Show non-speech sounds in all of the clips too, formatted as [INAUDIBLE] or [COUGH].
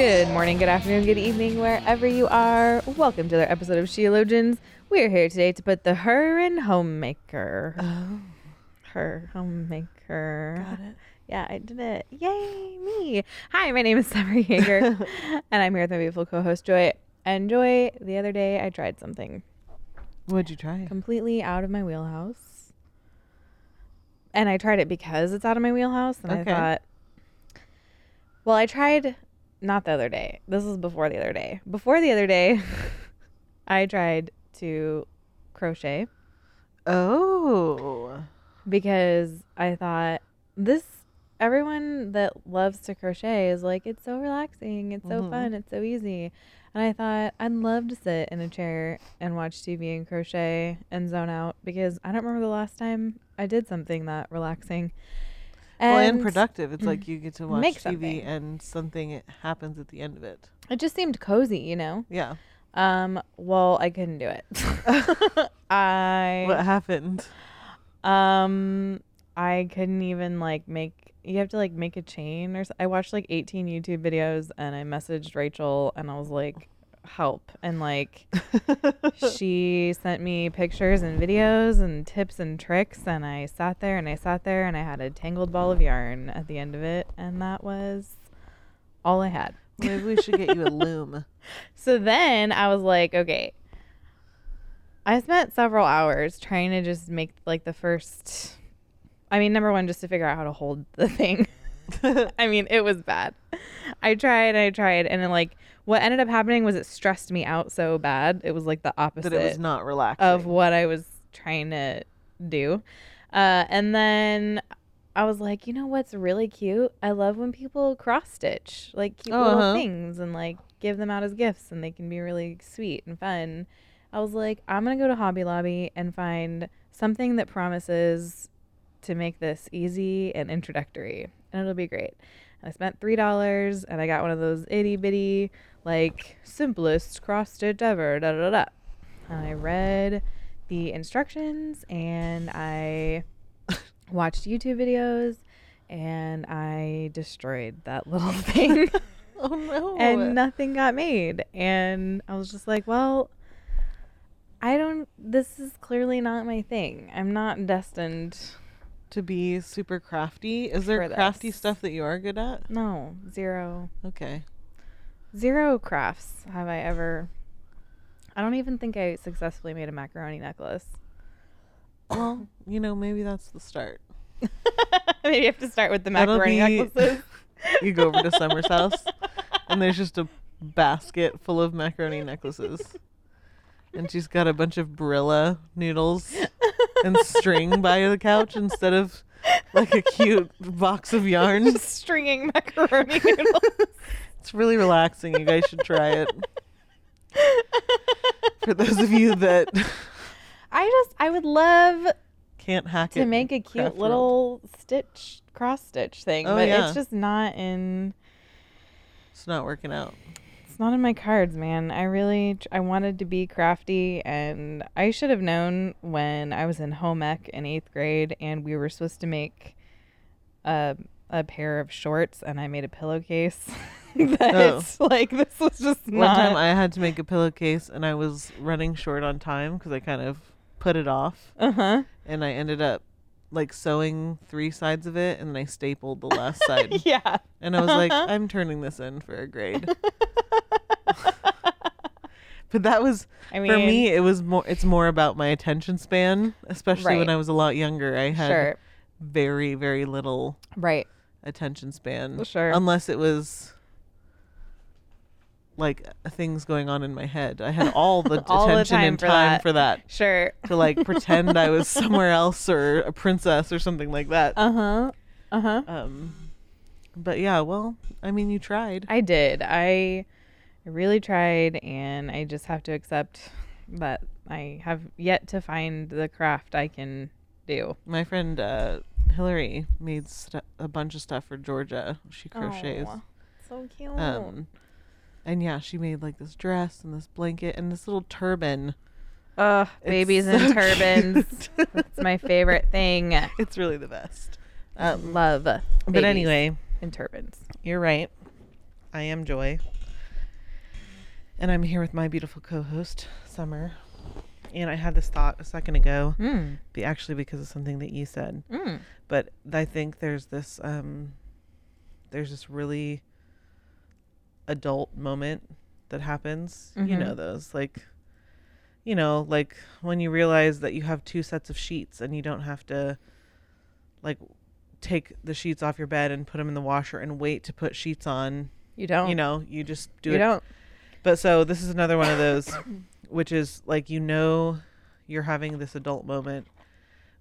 Good morning, good afternoon, good evening, wherever you are. Welcome to another episode of Sheologians. We are here today to put the her in homemaker. Oh, Her homemaker. got it. Yeah, I did it. Yay, me. Hi, my name is Summer Jaeger, [LAUGHS] and I'm here with my beautiful co host, Joy. And Joy, the other day I tried something What'd you try? completely out of my wheelhouse. And I tried it because it's out of my wheelhouse. And Okay. I thought, well, I tried not the other day. This was before the other day. Before the other day, [LAUGHS] I tried to crochet Oh, because I thought this, everyone that loves to crochet is like, it's so relaxing. It's so Mhm. fun. It's so easy. And I thought I'd love to sit in a chair and watch TV and crochet and zone out because I don't remember the last time I did something that relaxing. Well, and productive. It's like [CLEARS THROAT] you get to watch TV something. and something happens at the end of it. It just seemed cozy, you know. Yeah. Um, well, I couldn't do it. [LAUGHS] I What happened? um I couldn't even like make you have to like make a chain or I watched like 18 YouTube videos and I messaged Rachel and I was like help and like [LAUGHS] she sent me pictures and videos and tips and tricks and I sat there and I sat there and I had a tangled ball of yarn at the end of it and that was all I had. Maybe we should get you a [LAUGHS] loom. So then I was like, okay. I spent several hours trying to just make like the first I mean, number one, just to figure out how to hold the thing. [LAUGHS] I mean, it was bad. I tried, I tried, and then like what ended up happening was it stressed me out so bad. It was like the opposite that it was not relaxing. of what I was trying to do. Uh, and then I was like, you know what's really cute? I love when people cross stitch like cute Oh, little uh-huh. things and like give them out as gifts and they can be really sweet and fun. I was like, I'm going to go to Hobby Lobby and find something that promises to make this easy and introductory and it'll be great. I spent $3 and I got one of those itty bitty, like, simplest cross stitch ever, da da. da. And I read the instructions and I [LAUGHS] watched YouTube videos and I destroyed that little [LAUGHS] thing [LAUGHS] oh no. and nothing got made. And I was just like, well, I don't, this is clearly not my thing. I'm not destined. To be super crafty. Is there crafty this. stuff that you are good at? No, zero. Okay. Zero crafts have I ever. I don't even think I successfully made a macaroni necklace. Well, you know, maybe that's the start. [LAUGHS] Maybe I have to start with the macaroni necklaces. [LAUGHS] You go over to Summer's house, and there's just a basket full of macaroni necklaces. And she's got a bunch of Barilla noodles and string by the couch instead of like a cute box of yarn. Just stringing macaroni noodles. [LAUGHS] It's really relaxing. You guys should try it. For those of you that [LAUGHS] I just, I would love can't hack it, to make a cute craft world. little stitch, cross stitch thing, Oh, but yeah. it's just not in. It's not working out. Not in my cards, man. I really, I wanted to be crafty, and I should have known when I was in home ec in eighth grade, and we were supposed to make a a pair of shorts, and I made a pillowcase. [LAUGHS] that like this was just One not. time I had to make a pillowcase and I was running short on time because I kind of put it off uh huh. and I ended up like sewing three sides of it and then I stapled the last [LAUGHS] side. yeah. And I was like, I'm turning this in for a grade. [LAUGHS] but that was I mean, for me it was more it's more about my attention span, especially when I was a lot younger. I had sure. very very little Right. attention span. Sure. Unless it was like things going on in my head. I had all the [LAUGHS] All the attention time and for time that. for that Sure. to like [LAUGHS] pretend I was somewhere else or a princess or something like that. Uh huh. Uh huh. Um but yeah, well, I mean you tried. I did. I I really tried, and I just have to accept that I have yet to find the craft I can do. My friend uh, Hillary made stu- a bunch of stuff for Georgia. She crochets. Aw, so cute. Um, and yeah, she made like this dress and this blanket and this little turban. Ugh, It's babies so and [LAUGHS] turbans. cute. That's my favorite thing. it's really the best. Um, Love. but babies anyway, and turbans. you're right. I am Joy. And I'm here with my beautiful co host, Summer. And I had this thought a second ago, Mm. be actually because of something that you said. Mm. But I think there's this um there's this really adult moment that happens. You Mhm. know those like you know, like when you realize that you have two sets of sheets and you don't have to like take the sheets off your bed and put them in the washer and wait to put sheets on. You don't. You know, you just do you it. don't. But so this is another one of those [COUGHS] which is like you know you're having this adult moment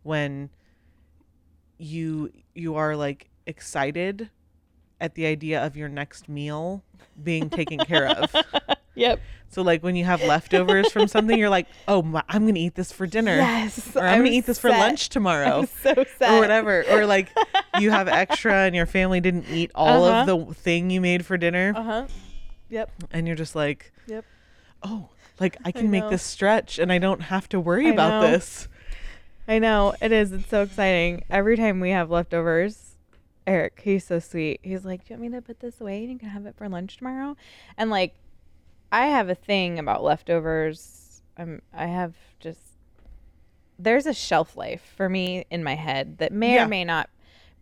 when you you are like excited at the idea of your next meal being taken care of. [LAUGHS] Yep. So like when you have leftovers from something, you're like, oh, my, I'm gonna eat this for dinner, Yes. or I'm, gonna eat this for lunch [LAUGHS] tomorrow, I'm so sad. or whatever. Or like you have [LAUGHS] extra and your family didn't eat all Uh-huh. of the thing you made for dinner, Uh huh. Yep. and you're just like, Yep. oh, like I can make this stretch and I don't have to worry I about know. this. I know it is. It's so exciting. Every time we have leftovers, Eric, he's so sweet. He's like, "Do you want me to put this away and you can have it for lunch tomorrow?" And like, I have a thing about leftovers. I'm. I have just. There's a shelf life for me in my head that may Yeah. or may not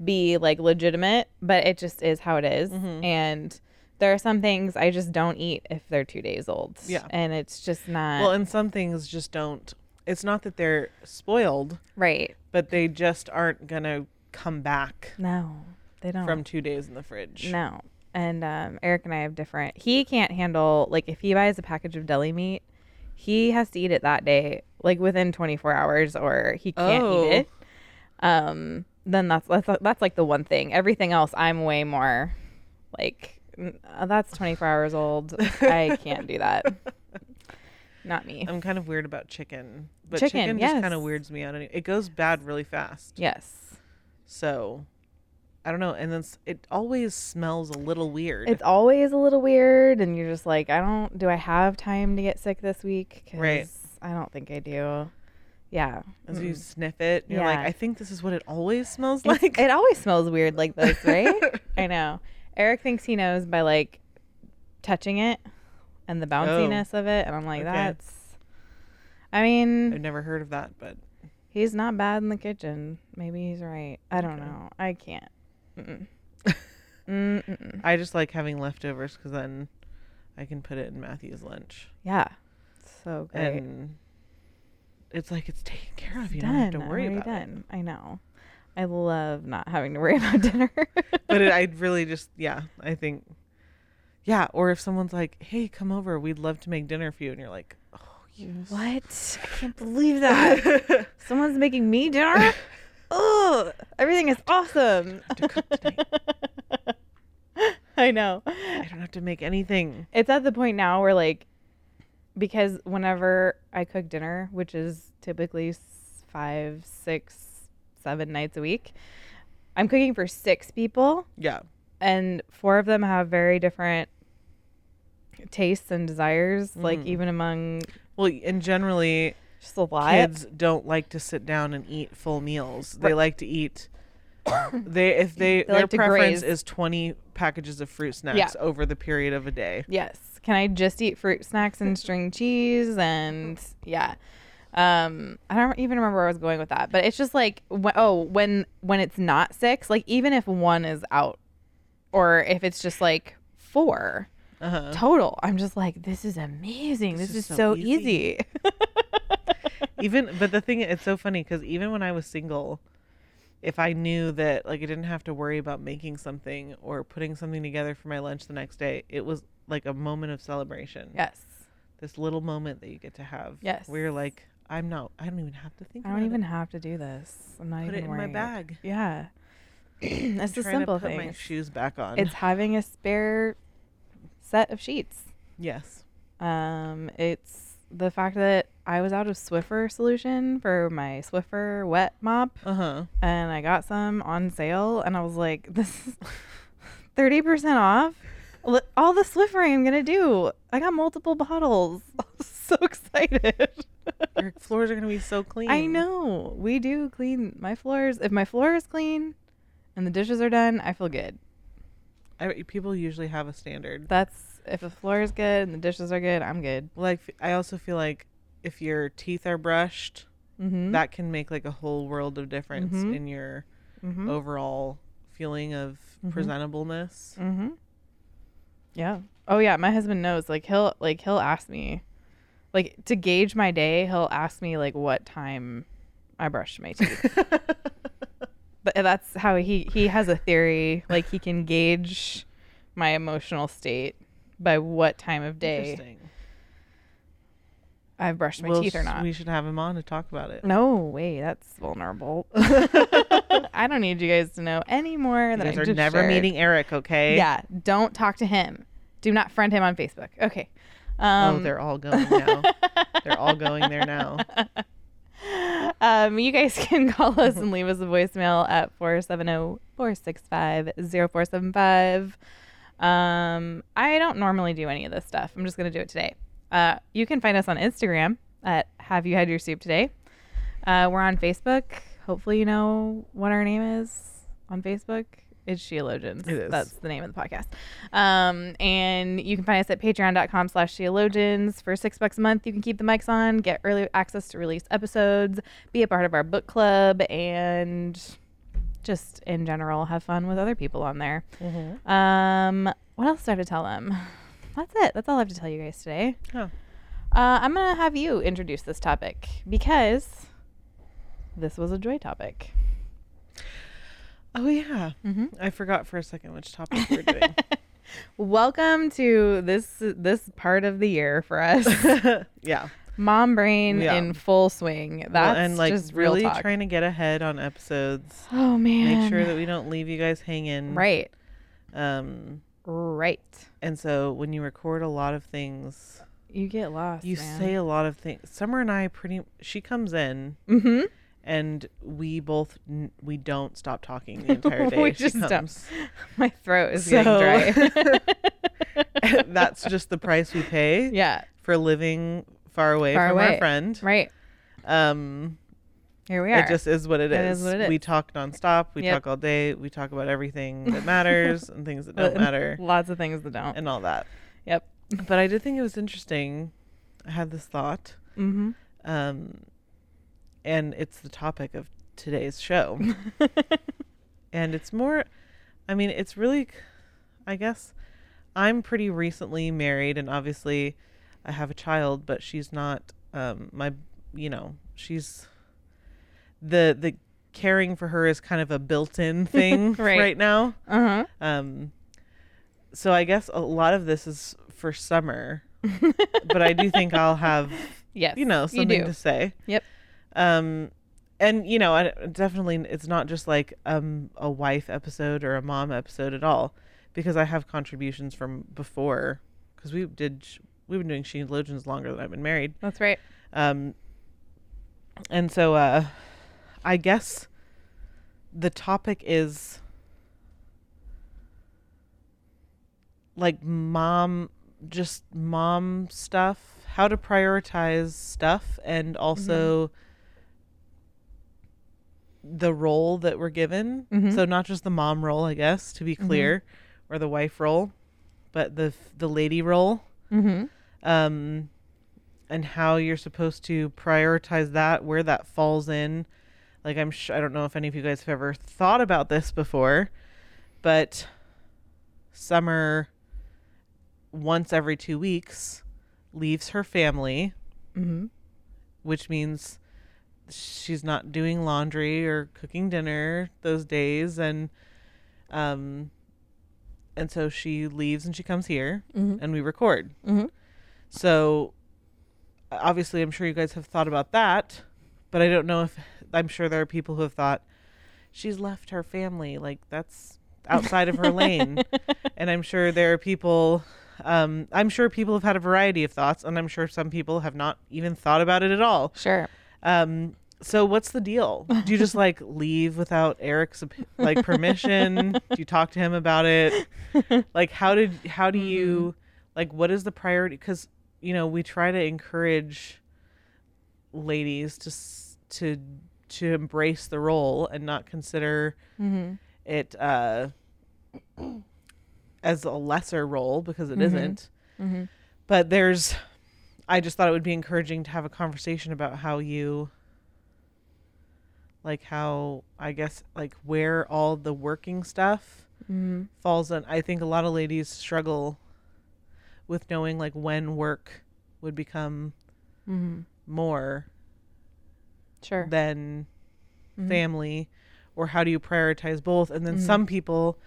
be like legitimate, but it just is how it is. Mhm. And there are some things I just don't eat if they're two days old. Yeah. and it's just not Well, and some things just don't. It's not that they're spoiled, right. but they just aren't gonna come back No, they don't. from two days in the fridge. No. And um, Eric and I have different. He can't handle like if he buys a package of deli meat, he has to eat it that day, like within 24 hours, or he can't Oh. eat it. Um, then that's that's that's like the one thing. Everything else, I'm way more like "Mm, uh, Uh, that's 24 hours old. [LAUGHS] I can't do that. Not me. I'm kind of weird about chicken, but Chicken, chicken, just kind of weirds me out. It goes bad really fast. Yes. So, I don't know. And then it always smells a little weird. It's always a little weird, and you're just like, I don't. Do I have time to get sick this week? 'Cause Right. I don't think I do. Yeah. As you Mm-mm. sniff it, you're like, Yeah. I think this is what it always smells It's- like. it always smells weird like this, right? [LAUGHS] I know. Eric thinks he knows by like touching it and the oh, bounciness of it, and I'm like, Oh. Okay. that's. I mean, I've never heard of that, but he's not bad in the kitchen. Maybe he's right. I don't Okay. know. I can't. Mm-mm. [LAUGHS] Mm-mm. I just like having leftovers because then I can put it in Matthew's lunch. Yeah. So great. And it's like it's taken care of. It's You don't have to worry already about done. I know. I love not having to worry [LAUGHS] about dinner. But it, [LAUGHS] I'd really just, yeah, I think, yeah. Or if someone's like, hey, come over, we'd love to make dinner for you. And you're like, oh, yes. what? I can't believe that. [LAUGHS] Someone's making me dinner? oh, Everything is awesome. to. I know. I don't have to make anything. It's at the point now where, like, because whenever I cook dinner, which is typically five, six, seven nights a week, I'm cooking for six people. Yeah. and four of them have very different tastes and desires like Mhm. even among Well, and generally, just a lot kids don't like to sit down and eat full meals. They Right. like to eat. [COUGHS] They if they, their like preference is twenty packages of fruit snacks Yeah. over the period of a day. yes can i just eat fruit snacks and string cheese and yeah um i don't even remember where i was going with that but it's just like wh- oh when when it's not six like even if one is out or if it's just like four Uh-huh. total i'm just like this is amazing this, This is, is so, so easy, easy. [LAUGHS] even but the thing it's so funny because even when I was single, if I knew that like I didn't have to worry about making something or putting something together for my lunch the next day, it was like a moment of celebration. yes This little moment that you get to have. Yes. Where you're like, I'm not. I don't even have to think. i don't even it. have to do this i'm not put even it in my bag. Yeah. [CLEARS THROAT] it's the simple put my shoes back on. It's having a spare set of sheets. Yes. Um, it's the fact that I was out of Swiffer solution for my Swiffer wet mop, Uh huh. and I got some on sale, and I was like, [LAUGHS] "This is thirty percent off." All the Swiffering I'm gonna do. I got multiple bottles. [LAUGHS] I was so [LAUGHS] excited. [LAUGHS] Your floors are gonna be so clean. I know. We do clean my floors. If my floor is clean and the dishes are done, I feel good. I, people usually have a standard. That's if the floor is good and the dishes are good, I'm good. Like I also feel like if your teeth are brushed, Mm-hmm. that can make like a whole world of difference Mhm. in your mm-hmm. overall feeling of Mhm. presentableness. Mm-hmm. Yeah. Oh yeah, my husband knows. Like he'll like he'll ask me, like to gauge my day. He'll ask me like what time I brushed my teeth. [LAUGHS] but that's how he he has a theory. Like he can gauge my emotional state by what time of day Interesting. I've brushed my We'll teeth or not. We should have him on to talk about it. no way, that's vulnerable. [LAUGHS] I don't need you guys to know any more You than guys I are just never shared. meeting Eric, okay? Yeah, don't talk to him. Do not friend him on Facebook. Okay. Um, oh, they're all going now. they're all going there now. [LAUGHS] um, you guys [LAUGHS] can call us and leave us a voicemail at oh, 470 465 0475. Um, I don't normally do any of this stuff. I'm just going to do it today. Uh, you can find us on Instagram at Have You Had Your Soup Today? Uh, we're on Facebook. Hopefully, you know what our name is on Facebook. It's Sheologians. It is. That's the name of the podcast. Um, and you can find us at patreon.com slash Sheologians. For six bucks a month, you can keep the mics on, get early access to release episodes, be a part of our book club, and just in general have fun with other people on there. Mm-hmm. Um, what else do I have to tell them? That's it. That's all I have to tell you guys today. Oh. Uh, I'm gonna have you introduce this topic because this was a joy topic. Oh yeah. Mm-hmm. I forgot for a second which topic we're doing. [LAUGHS] Welcome to this this part of the year for us. [LAUGHS] yeah. Mom brain Yeah. in full swing. That's Well, and like just real really talk. trying to get ahead on episodes. oh man. Make sure that we don't leave you guys hanging. right, Um right. and so when you record a lot of things, You get lost. you man. say a lot of things. Summer and I pretty she comes in Mm-hmm. And we both n- we don't stop talking the [LAUGHS] entire day. We just don't. [LAUGHS] My throat is So- getting dry. [LAUGHS] That's just the price we pay yeah. for living far away Far from away. our friend. Right. Um Here we are. it just is what it is. It is what it We is. talk nonstop. We Yep. talk all day. We talk about everything that matters and things that don't matter Lots of things that don't. and all that. Yep. But I did think it was interesting. I had this thought. Mm-hmm. Um and it's the topic of today's show. [LAUGHS] and it's more I mean, it's really I guess I'm pretty recently married and obviously I have a child, but she's not um my you know, she's the the caring for her is kind of a built-in [LAUGHS] thing Right. right now. Uh huh. Um so I guess a lot of this is for summer, [LAUGHS] but I do think I'll have Yes. you know something do. to say. Yep. Um, and you know, I, definitely, it's not just like um a wife episode or a mom episode at all, because I have contributions from before, because we did we've been doing Sheologians longer than I've been married. That's right. Um, and so uh, I guess the topic is like mom, just mom stuff, how to prioritize stuff, and also the role that we're given. Mhm. So not just the mom role, I guess, to be clear, or the wife role, but the the lady role Mm-hmm. um, and how you're supposed to prioritize that, where that falls in. Like I'm, sh- I don't know if any of you guys have ever thought about this before, but Summer, once every two weeks, leaves her family, Mm-hmm. which means she's not doing laundry or cooking dinner those days, and um, and so she leaves and she comes here Mhm. and we record. Mhm. So obviously, I'm sure you guys have thought about that, but I don't know if I'm sure there are people who have thought she's left her family like that's outside of her lane, [LAUGHS] and I'm sure there are people Um, I'm sure people have had a variety of thoughts, and I'm sure some people have not even thought about it at all. Sure. Um, so what's the deal? Do you just [LAUGHS] like leave without Eric's like permission? Do you talk to him about it? Like how did how do you like what is the priority? Because you know we try to encourage ladies to to to embrace the role and not consider Mm-hmm. it uh, as a lesser role because it Mhm. not Mm-hmm. But there's, I just thought it would be encouraging to have a conversation about how you, like how I guess like where all the working stuff Mm-hmm. falls in. I think a lot of ladies struggle with knowing like when work would become Mm-hmm. more Sure. than Mhm. family or how do you prioritize both and then Mhm. some people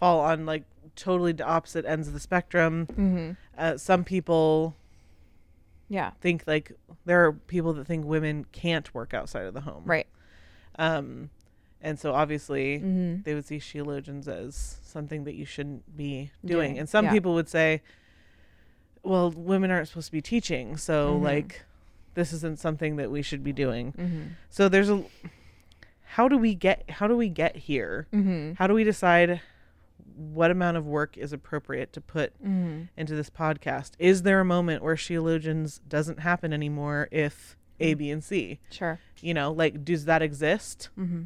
fall on like totally the opposite ends of the spectrum Mm-hmm. uh, some people Yeah. think like there are people that think women can't work outside of the home Right. um and so obviously Mm-hmm. they would see sheologians as something that you shouldn't be doing Doing, and some yeah. people would say well women aren't supposed to be teaching so Mhm. like this isn't something that we should be doing Mm-hmm. so there's a how do we get how do we get here Mm-hmm. how do we decide what amount of work is appropriate to put Mm-hmm. into this podcast is there a moment where sheologians doesn't happen anymore if a b and c Sure. you know like does that exist Mm-hmm.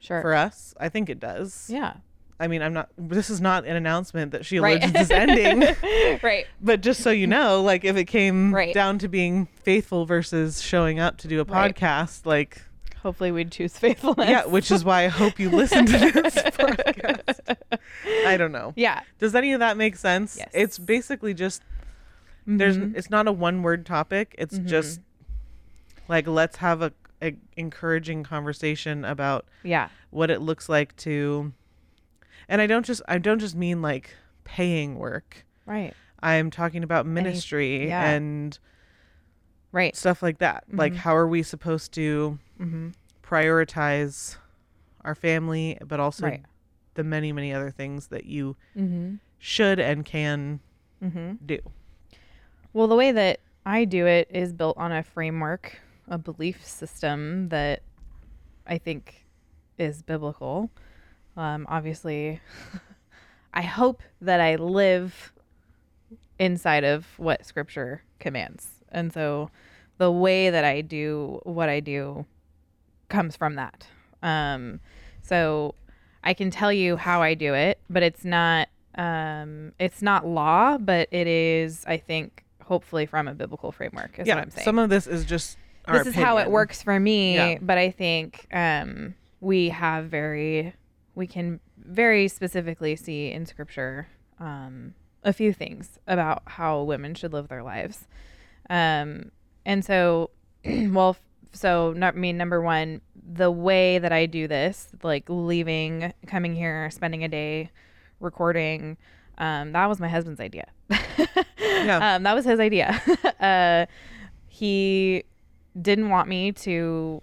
Sure. for us i think it does yeah. i mean i'm not this is not an announcement that Right. sheologians is ending [LAUGHS] right. but just so you know like if it came Right. down to being faithful versus showing up to do a Right. podcast like Hopefully we'd choose [LAUGHS] faithfulness. yeah which is why i hope you listen to this [LAUGHS] podcast i don't know Yeah. does any of that make sense Yes. it's basically just there's Mhm. it's not a one word topic it's Mhm. just like let's have a, a encouraging conversation about yeah. what it looks like to and i don't just i don't just mean like paying work Right. i'm talking about ministry yeah. and Right. stuff like that like Mhm. how are we supposed to Mm-hmm. prioritize our family but also Right. the many many other things that you Mm-hmm. should and can Mm-hmm. do Well, the way that I do it is built on a framework, a belief system that I think is biblical. Um, obviously, [LAUGHS] I hope that I live inside of what Scripture commands, and so the way that I do what I do comes from that. Um, so I can tell you how I do it, but it's not um, it's not law, but it is, I think, hopefully from a biblical framework. Is yeah what I'm saying. some of this is just our this is how it works for me, Yeah. but I think um, we have very, we can very specifically see in Scripture um, a few things about how women should live their lives. Um, and so, [CLEARS THROAT] well, so not I mean number one, the way that I do this, like leaving, coming here, spending a day, recording, um, that was my husband's idea. Yeah. [LAUGHS] um, that was his idea. [LAUGHS] uh, he didn't want me to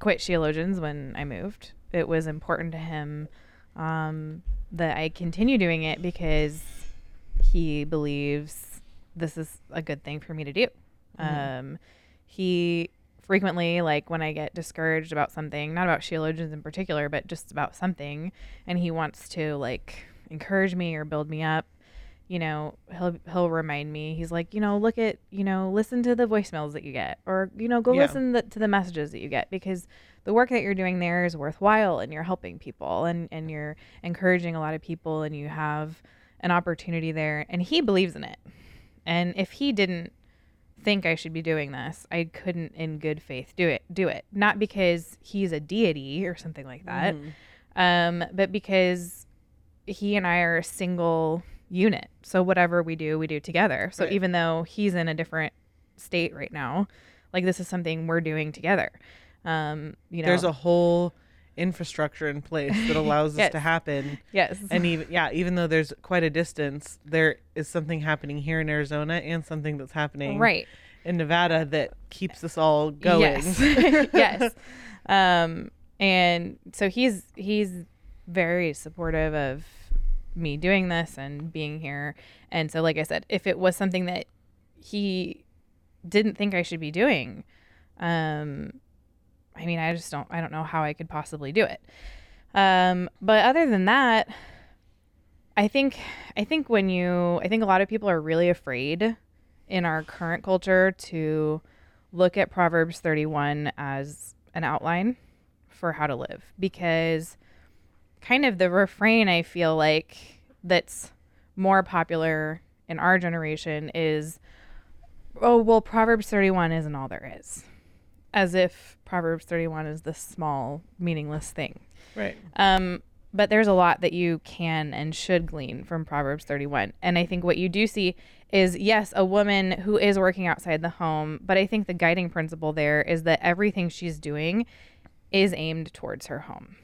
quit Sheologians when I moved. It was important to him um, that I continue doing it because he believes this is a good thing for me to do. Um, he frequently, like when I get discouraged about something, not about Sheologians in particular, but just about something, and he wants to like encourage me or build me up, you know, he'll he'll remind me. He's like, you know, look at, you know, listen to the voicemails that you get, or you know, go Yeah. listen th- to the messages that you get because the work that you're doing there is worthwhile, and you're helping people, and and you're encouraging a lot of people, and you have an opportunity there, and he believes in it. And if he didn't think I should be doing this, I couldn't in good faith do it. Do it. Not because he's a deity or something like that, um, but because he and I are a single unit. So whatever we do, we do together. So Right. even though he's in a different state right now, like this is something we're doing together. Um, you know, there's a whole infrastructure in place that [LAUGHS] allows Yes. this to happen yes, and even yeah even though there's quite a distance there is something happening here in arizona and something that's happening right. in nevada that keeps us all going Yes. [LAUGHS] yes. Um, and so he's he's very supportive of me doing this and being here. And so, like I said, if it was something that he didn't think I should be doing, um, I mean, I just don't, I don't know how I could possibly do it. Um, but other than that, I think, I think when you, I think a lot of people are really afraid in our current culture to look at Proverbs 31 as an outline for how to live because kind of the refrain I feel like that's more popular in our generation is oh well Proverbs 31 isn't all there is as if Proverbs 31 is this small meaningless thing Right. um, but there's a lot that you can and should glean from Proverbs 31. And I think what you do see is yes, a woman who is working outside the home, but I think the guiding principle there is that everything she's doing is aimed towards her home.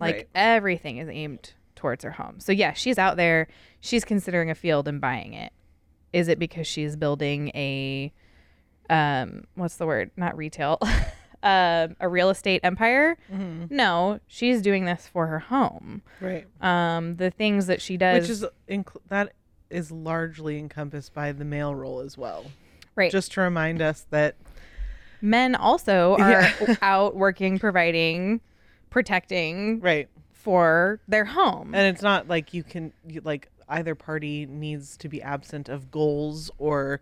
Like Right. everything is aimed towards her home. So yeah, she's out there, she's considering a field and buying it. Is it because she's building a um what's the word? Not retail. [LAUGHS] um a real estate empire? No, she's doing this for her home. Right. Um the things that she does Which is inc- that is largely encompassed by the male role as well. right. Just to remind us that men also [LAUGHS] are Yeah. out working, providing, protecting right, for their home. and it's not like you can you, like either party needs to be absent of goals or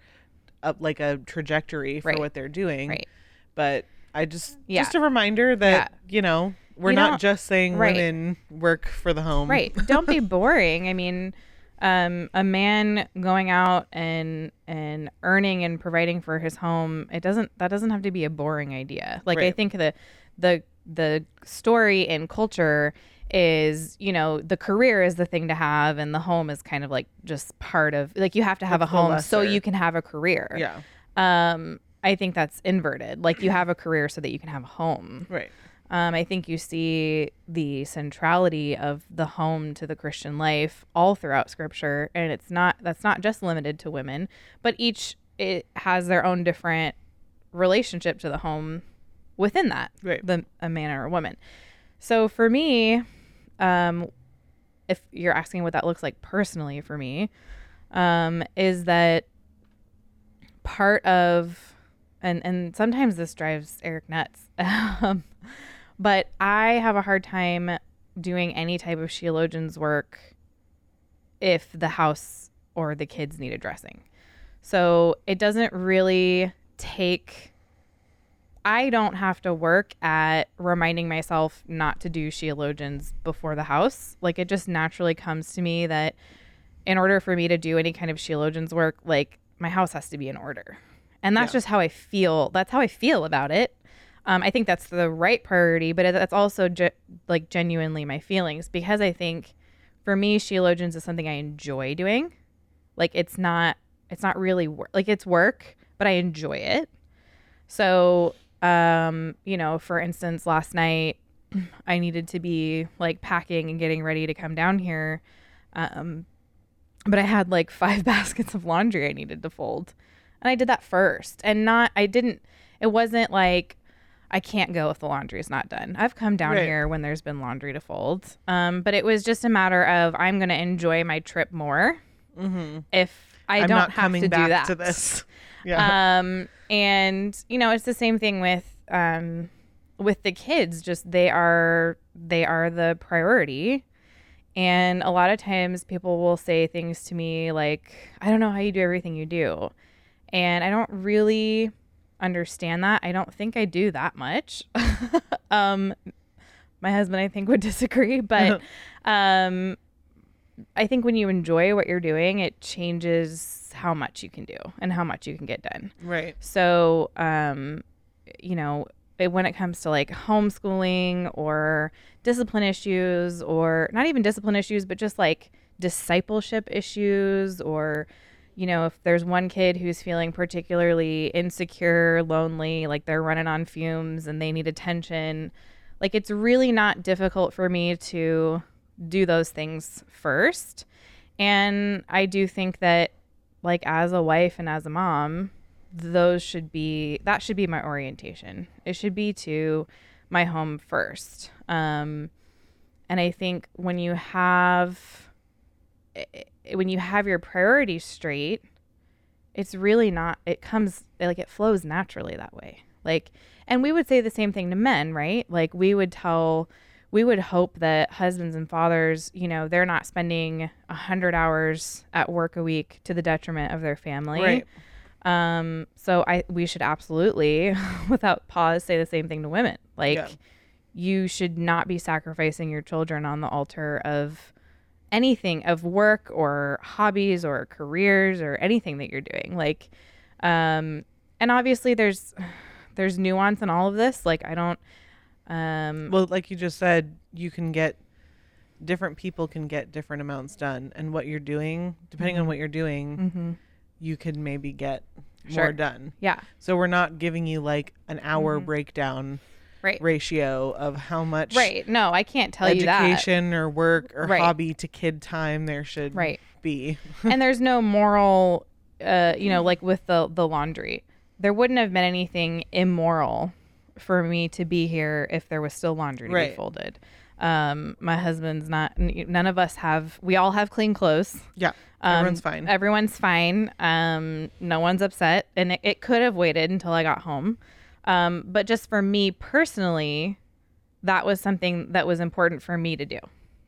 uh, like a trajectory for Right. what they're doing. Right. But I just Yeah. just a reminder that you know we're You not just saying right. women work for the home. Right. Don't be [LAUGHS] boring. I mean, um, a man going out and and earning and providing for his home, it doesn't that doesn't have to be a boring idea. Like I think the the the story and culture is, you know, the career is the thing to have and the home is kind of like just part of like you have to have a home so you can have a career. Yeah. Um I think that's inverted. Like you have a career so that you can have a home. Right. Um, I think you see the centrality of the home to the Christian life all throughout Scripture, and it's not that's not just limited to women, but each it has their own different relationship to the home within that, Right. the a man or a woman. So for me, um, if you're asking what that looks like personally for me, um, is that part of and and sometimes this drives Eric nuts. [LAUGHS] Um, but I have a hard time doing any type of Sheologian's work if the house or the kids need addressing. So it doesn't really take I don't have to work at reminding myself not to do Sheologians before the house. Like it just naturally comes to me that in order for me to do any kind of Sheologians work, like my house has to be in order. And that's Yeah. just how I feel. That's how I feel about it. Um, I think that's the right priority, but that's also ge- like genuinely my feelings because I think for me, Sheologians is something I enjoy doing. Like it's not, it's not really work. Like it's work, but I enjoy it. So, um, you know, for instance, last night [CLEARS THROAT] I needed to be like packing and getting ready to come down here. Um, but I had like five [LAUGHS] baskets of laundry I needed to fold. And I did that first. And not, I didn't, it wasn't like, I can't go if the laundry is not done. I've come down Right. here when there's been laundry to fold. Um, but it was just a matter of I'm going to enjoy my trip more Mm-hmm. if I am don't not have to back do that. to this. [LAUGHS] Yeah. Um, and you know, it's the same thing with um, with the kids. Just they are they are the priority. And a lot of times people will say things to me like, I don't know how you do everything you do. And I don't really understand that. I don't think I do that much. [LAUGHS] um, my husband, I think, would [LAUGHS] disagree, but [LAUGHS] um, I think when you enjoy what you're doing, it changes how much you can do and how much you can get done. right. So, um, you know, it, when it comes to like homeschooling or discipline issues, or not even discipline issues, but just like discipleship issues, or, you know, if there's one kid who's feeling particularly insecure, lonely, like they're running on fumes and they need attention, like it's really not difficult for me to do those things first. And I do think that, like, as a wife and as a mom, those should be that should be my orientation. It should be to my home first. Um, and I think when you have when you have your priorities straight, it's really not it comes like it flows naturally that way. Like and we would say the same thing to men, right? Like we would tell we would hope that husbands and fathers, you know, they're not spending a hundred hours at work a week to the detriment of their family. Right. Um, so I we should absolutely, [LAUGHS] without pause, say the same thing to women. Like Yeah. you should not be sacrificing your children on the altar of anything of work or hobbies or careers or anything that you're doing. Like um and obviously there's [SIGHS] there's nuance in all of this. Like I don't um Well, like you just said, you can get different people can get different amounts done, and what you're doing, depending on what you're doing, mhm. you could maybe get Sure. more done. yeah, So we're not giving you like an hour breakdown Mm-hmm. Right. ratio of how much Right. No, I can't tell you that. education or work or Right. hobby to kid time there should Right. be. and there's no moral uh you know like with the the laundry there wouldn't have been anything immoral for me to be here if there was still laundry to be Right. folded um my husband's not n- none of us have we all have clean clothes yeah. um, Everyone's fine. everyone's fine um no one's upset and it, it could have waited until i got home um but just for me personally that was something that was important for me to do.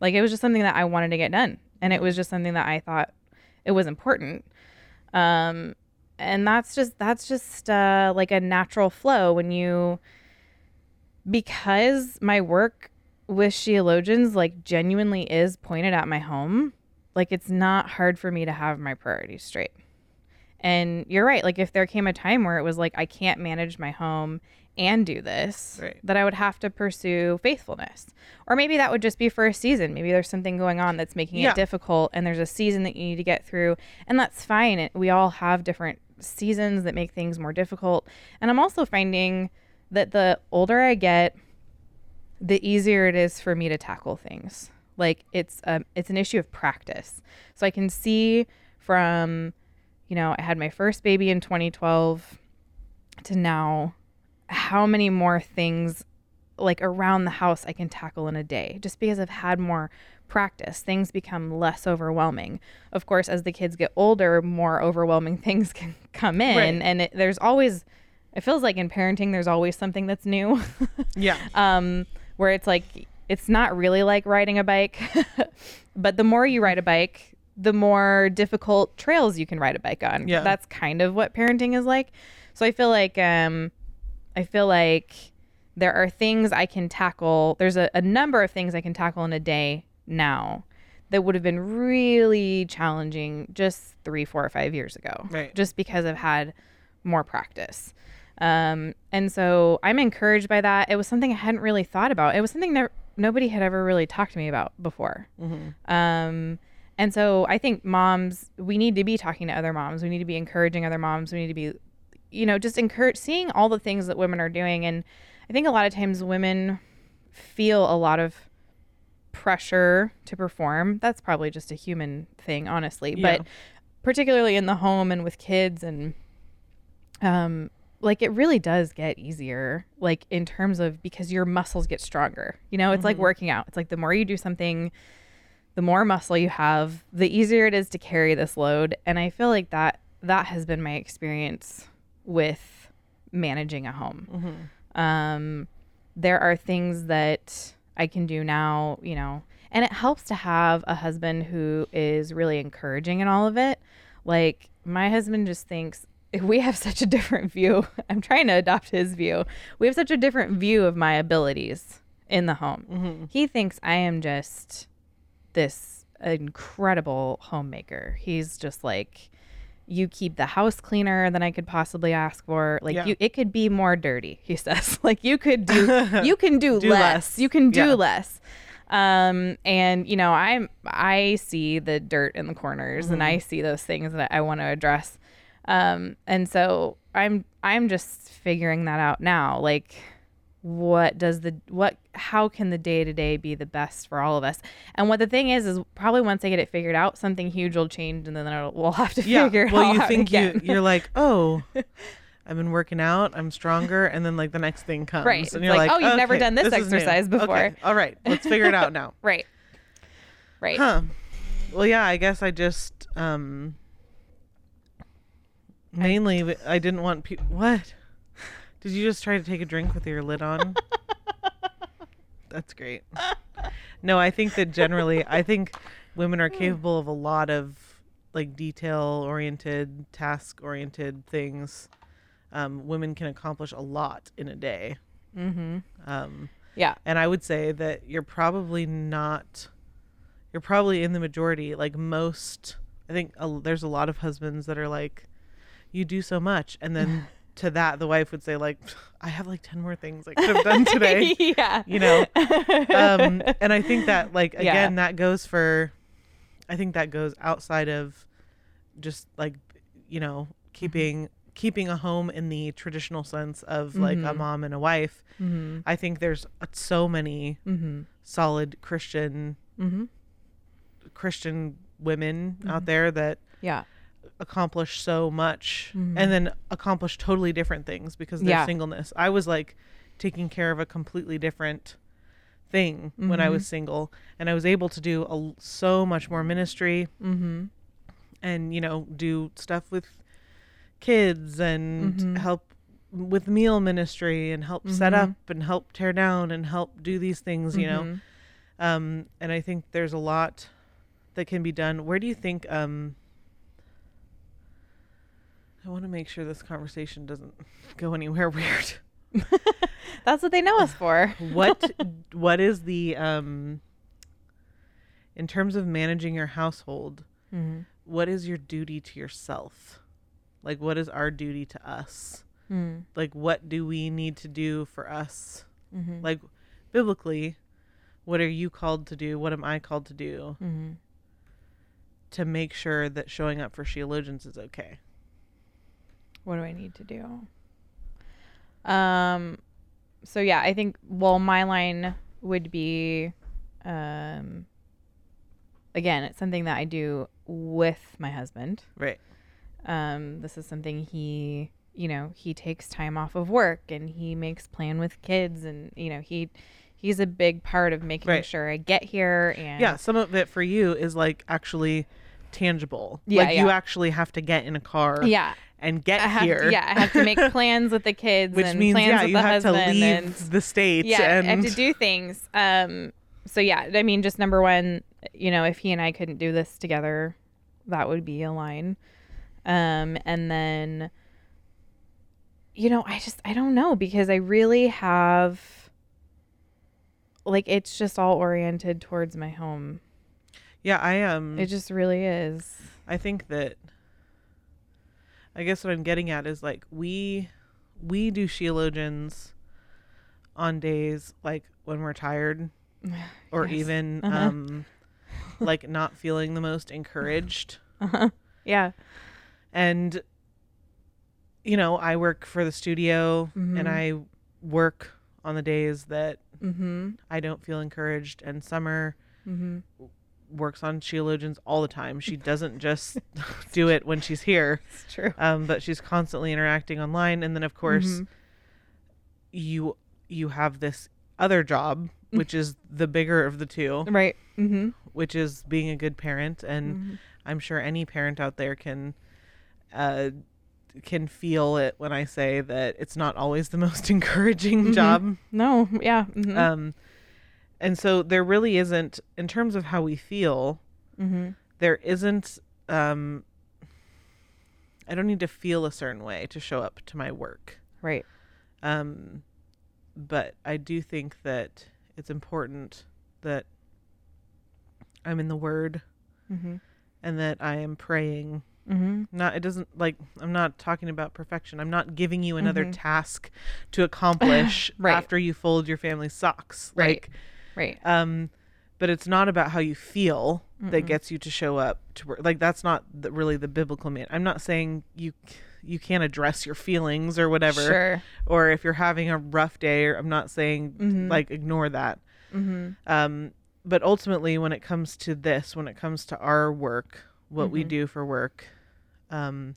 Like it was just something that i wanted to get done and it was just something that i thought it was important. Um and that's just that's just uh like a natural flow when you because my work with Sheologians like genuinely is pointed at my home like it's not hard for me to have my priorities straight and you're right like if there came a time where it was like i can't manage my home and do this Right. that i would have to pursue faithfulness or maybe that would just be for a season maybe there's something going on that's making Yeah. it difficult and there's a season that you need to get through and that's fine It- we all have different seasons that make things more difficult and i'm also finding that the older i get the easier it is for me to tackle things. Like it's um, it's an issue of practice. So I can see from, you know, I had my first baby in 2012 to now, how many more things like around the house I can tackle in a day just because I've had more practice. Things become less overwhelming. Of course, as the kids get older, more overwhelming [LAUGHS] things can come in, Right. and it, there's always. It feels like in parenting, there's always something that's new. [LAUGHS] yeah. um, where it's like it's not really like riding a bike, [LAUGHS] but the more you ride a bike, the more difficult trails you can ride a bike on. Yeah. that's kind of what parenting is like. So I feel like um, I feel like there are things I can tackle. There's a, a number of things I can tackle in a day now that would have been really challenging just three, four, or five years ago. Right. Just because I've had more practice. Um, and so I'm encouraged by that. It was something I hadn't really thought about. It was something that nobody had ever really talked to me about before. Um, and so I think moms, we need to be talking to other moms. We need to be encouraging other moms. We need to be, you know, just encourage seeing all the things that women are doing. And I think a lot of times women feel a lot of pressure to perform. That's probably just a human thing, honestly. Yeah. But particularly in the home and with kids and um like it really does get easier like in terms of because your muscles get stronger. You know, it's like working out. It's like the more you do something the more muscle you have, the easier it is to carry this load. And I feel like that that has been my experience with managing a home. Um, there are things that I can do now, you know, and it helps to have a husband who is really encouraging in all of it. Like my husband just thinks [LAUGHS] we have such a different view. [LAUGHS] I'm trying to adopt his view. We have such a different view of my abilities in the home. He thinks I am just this incredible homemaker. He's just like you keep the house cleaner than I could possibly ask for. Like Yeah. you it could be more dirty, [LAUGHS] he says. like you could do [LAUGHS] you can do, Do less. less. You can do Yeah. less. Um and you know, I'm I see the dirt in the corners and I see those things that I want to address. Um and so I'm I'm just figuring that out now. Like what does the what how can the day to day be the best for all of us and what the thing is is probably once i get it figured out something huge will change and then it'll, we'll have to Yeah. figure it well, you think again. you you're like, [LAUGHS] oh, I've been working out, I'm stronger, and then like the next thing comes, Right. and you're like, like, oh, you've never done this is new. exercise before. Okay, All right, let's figure it out [LAUGHS] now. right right Huh. well, yeah, I guess I just um mainly I didn't want people. What? Did you just try to take a drink with your lid on? [LAUGHS] That's great. No, I think that generally, I think women are capable of a lot of like detail oriented, task oriented things. Um, women can accomplish a lot in a day. Mm-hmm. Um, Yeah. and I would say that you're probably not, you're probably in the majority. Like most, I think a, there's a lot of husbands that are like, you do so much. And then [LAUGHS] to that, the wife would say, like, I have like 10 more things I could have done today. [LAUGHS] yeah. you know? um, [LAUGHS] and I think that, like, Yeah. again, that goes for, I think that goes outside of just like, you know, keeping. keeping a home in the traditional sense of like a Mhm. mom and a wife mm-hmm. I think there's so many Mm-hmm. solid Christian Mm-hmm. Christian women out there that Yeah. Accomplish so much Mhm. and then accomplish totally different things because of their Yeah. singleness. I was like taking care of a completely different thing when I Mhm. was single and I was able to do a, so much more ministry Mm-hmm. and you know do stuff with kids and Mhm. help with meal ministry and help set Mhm. up and help tear down and help do these things you know Mm-hmm. um and i think there's a lot that can be done where do you think um i want to make sure this conversation doesn't [LAUGHS] go anywhere weird [LAUGHS] That's what they know us for. [LAUGHS] what what is the um in terms of managing your household Mm-hmm. what is your duty to yourself like what is our duty to us Mm-hmm. like what do we need to do for us Mm-hmm. like biblically what are you called to do what am i called to do mm-hmm. to make sure that showing up for Sheologians is okay What do I need to do? Um, so yeah, I think well, my line would be, um, again, it's something that I do with my husband. right Um, this is something he, you know, he takes time off of work and he makes plan with kids, and you know, he he's a big part of making Right. sure I get here. And yeah some of it for you is like actually tangible Yeah, like you actually have to get in a car yeah, and get have here yeah, I have to make [LAUGHS] plans with the kids, which and means plans yeah with you the have to husband leave and the states yeah, and I have to do things. Um, so yeah, I mean, just number one, you know, if he and I couldn't do this together, that would be a line. Um, and then, you know, I just I don't know because I really have, like, it's just all oriented towards my home. yeah i am It just really is. I think that I guess what I'm getting at is like we we do Sheologians on days like when we're tired [SIGHS] or Yes. even Uh-huh. um [LAUGHS] like not feeling the most encouraged Uh-huh. Yeah. and you know I work for the studio and Mhm. I work on the days that Mm-hmm. I don't feel encouraged and Summer Mm-hmm. Works on Sheologians all the time she [LAUGHS] doesn't just [LAUGHS] do it when she's here It's true. um, but she's constantly interacting online and then of course Mhm. you you have this other job which is the bigger of the two Right. Mm-hmm. which is being a good parent and Mhm. i'm sure any parent out there can uh can feel it when i say that it's not always the [LAUGHS] most encouraging Mhm. job No. Yeah. Mm-hmm. um and so there really isn't in terms of how we feel mm-hmm. there isn't um i don't need to feel a certain way to show up to my work Right. um but i do think that it's important that i'm in the word Mm-hmm. and that i am praying Mm-hmm. not it doesn't like i'm not talking about perfection i'm not giving you another Mhm. task to accomplish [LAUGHS] Right. after you fold your family's socks Right. like Right. um but it's not about how you feel that Mm-mm. gets you to show up to work like that's not the, really the biblical man i'm not saying you you can't address your feelings or whatever Sure. or if you're having a rough day or i'm not saying Mhm. like ignore that Mm-hmm. um but ultimately when it comes to this when it comes to our work what we Mhm. do for work um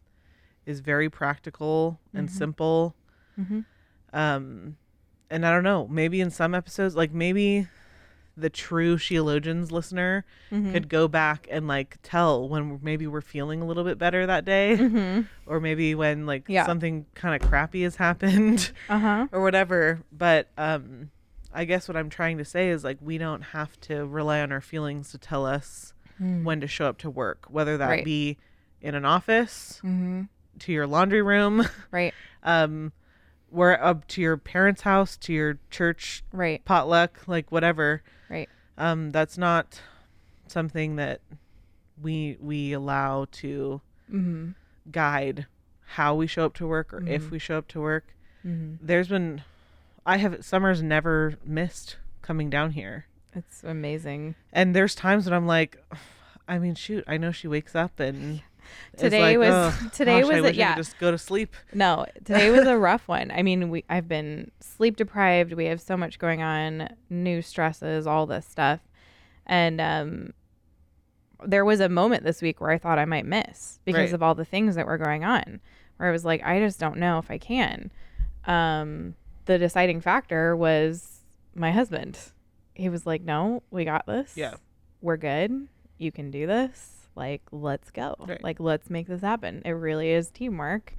is very practical and Mhm. simple Mm-hmm. um and i don't know maybe in some episodes like maybe the true Sheologians listener Mm-hmm. could go back and like tell when maybe we're feeling a little bit better that day, Mm-hmm. or maybe when like Yeah. something kind of crappy has happened [LAUGHS] Uh huh. or whatever. But um, I guess what I'm trying to say is like we don't have to rely on our feelings to tell us when to show up to work, whether that Mm. Right. be in an office, Mm-hmm. to your laundry room, [LAUGHS] Right. um, where up to your parents' house, to your church Right. potluck, like whatever. Um, that's not something that we we allow to Mm-hmm. guide how we show up to work or if Mhm. we show up to work. Mm-hmm. There's been, I have Summer's never missed coming down here, It's amazing. and there's times when I'm like, [SIGHS] I mean, shoot, I know she wakes up and Today like, was- "Ugh, [LAUGHS] today gosh, was I a- wish I could yeah. just go to sleep. No, today was a [LAUGHS] rough one. I mean, we I've been sleep deprived. We have so much going on, new stresses, all this stuff. And um there was a moment this week where I thought I might miss because Right. of all the things that were going on. Where I was like, I just don't know if I can. Um the deciding factor was my husband. He was like, "No, we got this. Yeah. We're good. You can do this. Like, let's go. Right. Like, let's make this happen." It really is teamwork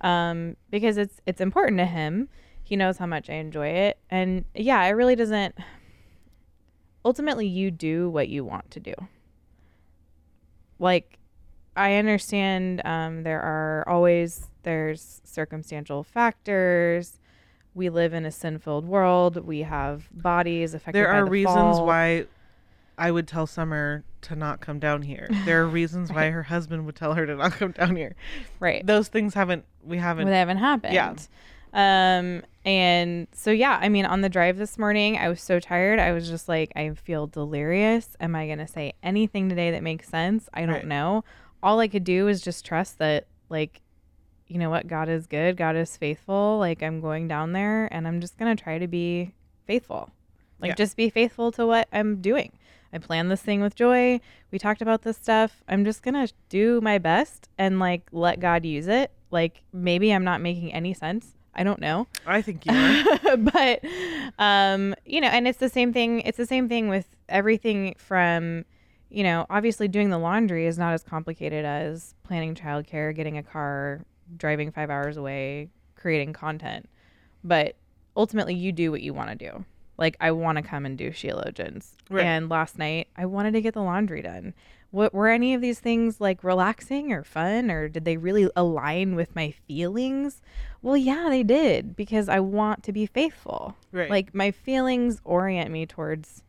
um, because it's it's important to him. He knows how much I enjoy it, and yeah, it really doesn't. Ultimately, you do what you want to do. Like, I understand um, there are always there's circumstantial factors. We live in a sin-filled world. We have bodies affected. There are the reasons fall. why I would tell Summer to not come down here. [LAUGHS] There are reasons why her husband would tell her to not come down here. right Those things haven't we haven't Well, they haven't happened. Yeah. Um, and so yeah, I mean, on the drive this morning, I was so tired. I was just like, I feel delirious. Am I gonna say anything today that makes sense? I don't Right. know. All I could do is just trust that, like, you know what, God is good. God is faithful. Like, I'm going down there, and I'm just gonna try to be faithful. Like, Yeah. just be faithful to what I'm doing. I planned this thing with joy. We talked about this stuff. I'm just going to do my best and like let God use it. Like maybe I'm not making any sense. I don't know. I think you are. [LAUGHS] but um you know, and it's the same thing it's the same thing with everything from you know, obviously doing the laundry is not as complicated as planning childcare, getting a car, driving 5 hours away, creating content. But ultimately you do what you want to do. Like I want to come and do Sheologians. Right. And last night I wanted to get the laundry done. What were any of these things like relaxing or fun or did they really align with my feelings? Well, yeah, they did because I want to be faithful. Right. Like my feelings orient me towards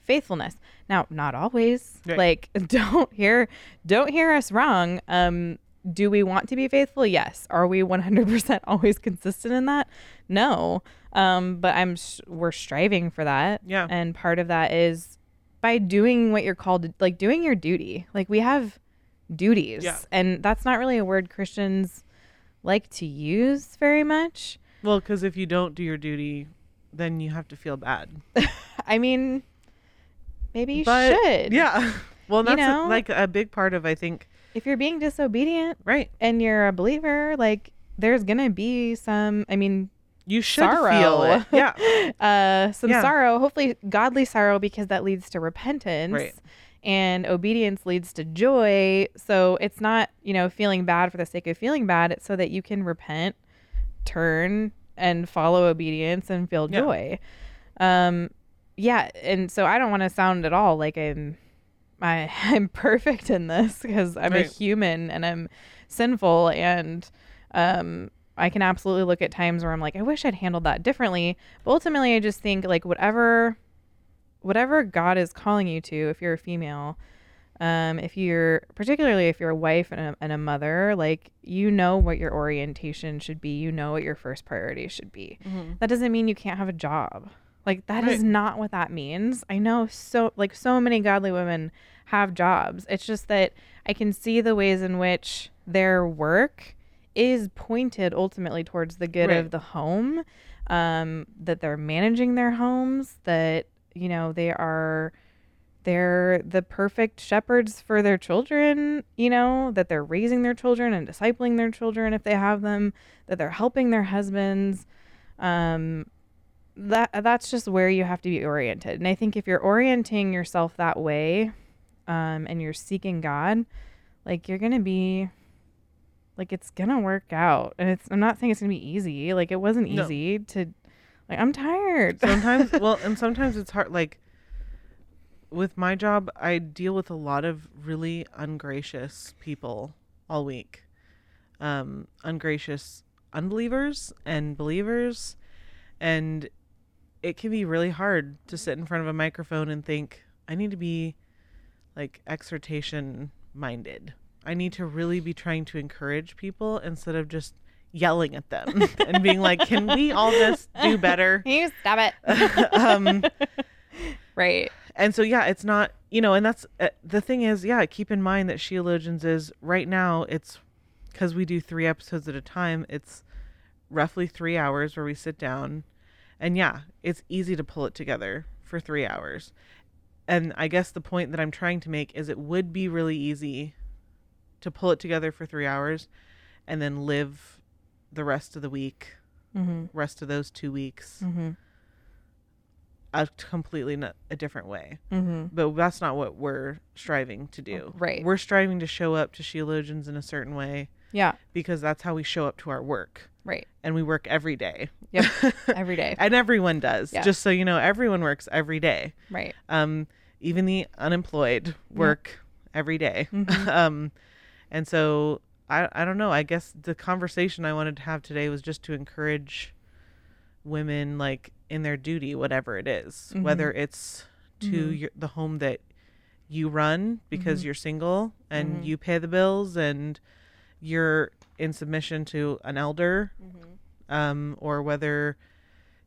faithfulness. Now, not always. Right. Like [LAUGHS] don't hear don't hear us wrong. Um do we want to be faithful? Yes. Are we 100% always consistent in that? No. Um but I'm sh- we're striving for that. Yeah. And part of that is by doing what you're called to, like doing your duty. Like we have duties. Yeah. And that's not really a word Christians like to use very much. well, because if you don't do your duty, then you have to feel bad. [LAUGHS] I mean, maybe you but should. yeah. [LAUGHS] Well, You that's a- like a big part of I think. If you're being disobedient Right. and you're a believer, like there's gonna be some. I mean, You should sorrow. feel it. [LAUGHS] Yeah. uh, some Yeah. sorrow. Hopefully, godly sorrow because that leads to repentance. Right. And obedience leads to joy. So it's not, you know, feeling bad for the sake of feeling bad. It's so that you can repent, turn, and follow obedience and feel Yeah. joy. Um, yeah. And so I don't want to sound at all like I'm, I, [LAUGHS] I'm perfect in this because I'm a human and I'm sinful and, um, I can absolutely look at times where I'm like, I wish I'd handled that differently. But ultimately, I just think like whatever, whatever God is calling you to, if you're a female, um, if you're particularly if you're a wife and a, and a mother, like you know what your orientation should be, you know what your first priority should be. That doesn't mean you can't have a job. Like that is Right. not what that means. I know so like so many godly women have jobs. It's just that I can see the ways in which their work is pointed ultimately towards the good Right. of the home. Um, that they're managing their homes, that you know they are they're the perfect shepherds for their children, you know, that they're raising their children and discipling their children if they have them, that they're helping their husbands. Um, that that's just where you have to be oriented. And I think if you're orienting yourself that way, um, and you're seeking God, like you're gonna be like it's gonna work out. And it's I'm not saying it's gonna be easy. Like it wasn't No. easy to like I'm tired. sometimes [LAUGHS] well and sometimes it's hard like with my job i deal with a lot of really ungracious people all week um ungracious unbelievers and believers and it can be really hard to sit in front of a microphone and think i need to be like exhortation minded i need to really be trying to encourage people instead of just yelling at them [LAUGHS] and being like can we all just do better [LAUGHS] you stop it. [LAUGHS] um right. and so yeah it's not you know and that's uh, the thing is yeah keep in mind that sheologians is right now it's because we do three episodes at a time it's roughly three hours where we sit down and yeah it's easy to pull it together for three hours and i guess the point that i'm trying to make is it would be really easy to pull it together for three hours and then live the rest of the week Mm-hmm. rest of those two weeks Mm-hmm. a completely a different way Mm-hmm. but that's not what we're striving to do. Right. We're striving to show up to Sheologians in a certain way Yeah. because that's how we show up to our work. Right. And we work every day. Yep. [LAUGHS] Every day. and everyone does. Yeah. Just so you know, everyone works every day. Right. Um, even the unemployed work every day. Mhm. [LAUGHS] um, and so I, I don't know. I guess the conversation I wanted to have today was just to encourage women, like in their duty, whatever it is, Mhm. whether it's to Mhm. your, the home that you run because Mhm. you're single and Mhm. you pay the bills and you're in submission to an elder, Mm-hmm. um, or whether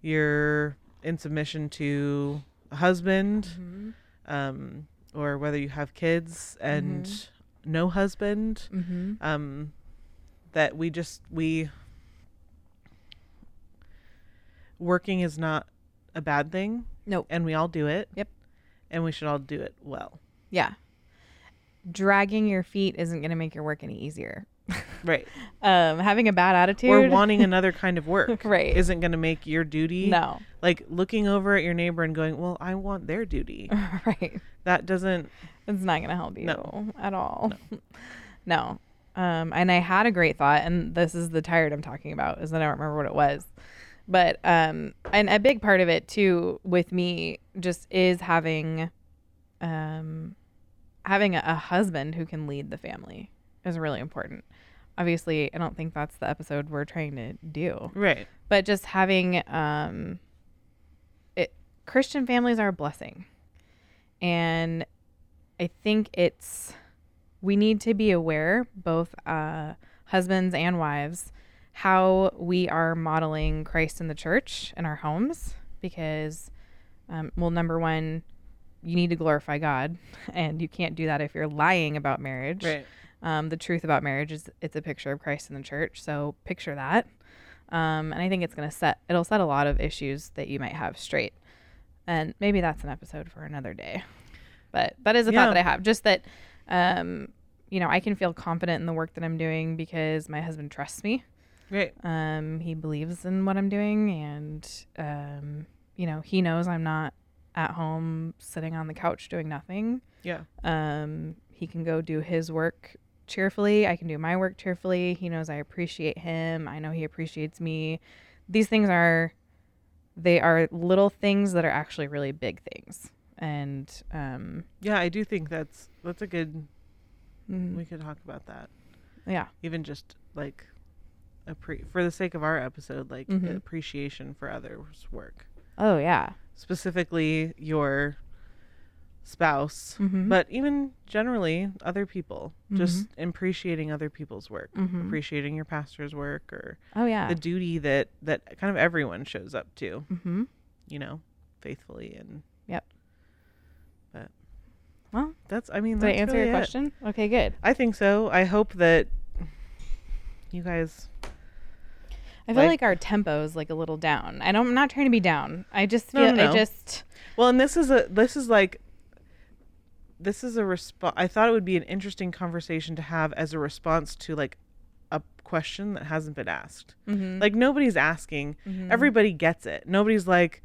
you're in submission to a husband, Mm-hmm. um, or whether you have kids and no husband, Mm-hmm. um, that we just we working is not a bad thing, Nope. and we all do it. Yep. and we should all do it well. Yeah. Dragging your feet isn't going to make your work any easier. [LAUGHS] Right. Um, having a bad attitude or wanting another kind of work [LAUGHS] Right. isn't going to make your duty No. like looking over at your neighbor and going well i want their duty [LAUGHS] right. that doesn't It's not going to help you No. at all. No. Um, and I had a great thought, and this is the tired I'm talking about, is that I don't remember what it was. But um, and a big part of it too with me just is having, um, having a, a husband who can lead the family is really important. Obviously, I don't think that's the episode we're trying to do. Right. But just having um it christian families are a blessing. And i think it's we need to be aware both uh husbands and wives how we are modeling christ in the church in our homes because um, well number one you need to glorify god [LAUGHS] and you can't do that if you're lying about marriage. Right um, the truth about marriage is it's a picture of Christ in the church. So picture that. Um, and I think it's going to set, it'll set a lot of issues that you might have straight. And maybe that's an episode for another day. But that is a Yeah. thought that I have. Just that, um, you know, I can feel confident in the work that I'm doing because my husband trusts me. right Um, he believes in what I'm doing. And, um, you know, he knows I'm not at home sitting on the couch doing nothing. yeah Um, he can go do his work cheerfully. I can do my work cheerfully. He knows I appreciate him. I know he appreciates me. These things are they are little things that are actually really big things. And um yeah i do think that's that's a good mm, we could talk about that yeah. even just like appre- for the sake of our episode like Mhm. appreciation for others work Oh yeah. specifically your spouse Mhm. but even generally other people just appreciating other people's work Mhm. appreciating your pastor's work or Oh yeah. the duty that that kind of everyone shows up to mhm. you know faithfully and Yep. but Well, that's i mean did I answer really your it. question? Okay, good. i think so i hope that you guys I feel Like- like, our tempo is like a little down. I don't I'm not trying to be down. I just No, feel no, I just Well, and this is a this is like this is a response. I thought it would be an interesting conversation to have as a response to like a question that hasn't been asked. Mhm. Like nobody's asking. Mhm. Everybody gets it. Nobody's like,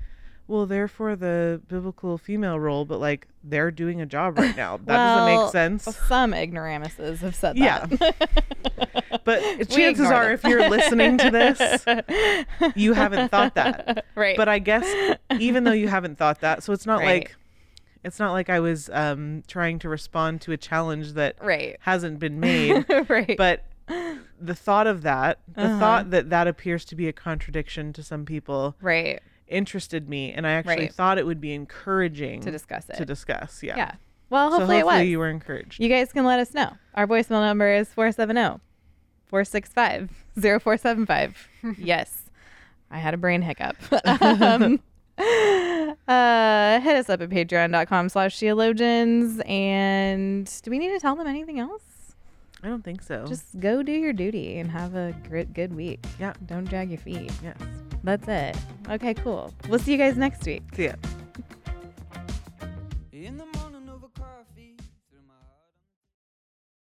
well, they're the biblical female role, but like they're doing a job right now. That doesn't make sense. Some ignoramuses have said Yeah. that. [LAUGHS] But We chances are, if you're listening to this, you haven't thought that. [LAUGHS] right. But I guess even though you haven't thought that, so it's not Right. like it's not like I was um, trying to respond to a challenge that right. hasn't been [LAUGHS] made. right. but the thought of that, the Uh-huh. thought that that appears to be a contradiction to some people, right. interested me, and I actually Right. thought it would be encouraging To discuss it. To discuss, yeah. Yeah. Well, So hopefully, it was. you were encouraged. You guys can let us know. Our voicemail number is 470 465 0475. [LAUGHS] Yes. I had a brain hiccup. [LAUGHS] um, uh, hit us up at patreon.com slash sheologians. And do we need to tell them anything else? I don't think so. Just go do your duty and have a grit, good week. yeah, Don't drag your feet. yes. That's it. Okay, cool. We'll see you guys next week. See ya.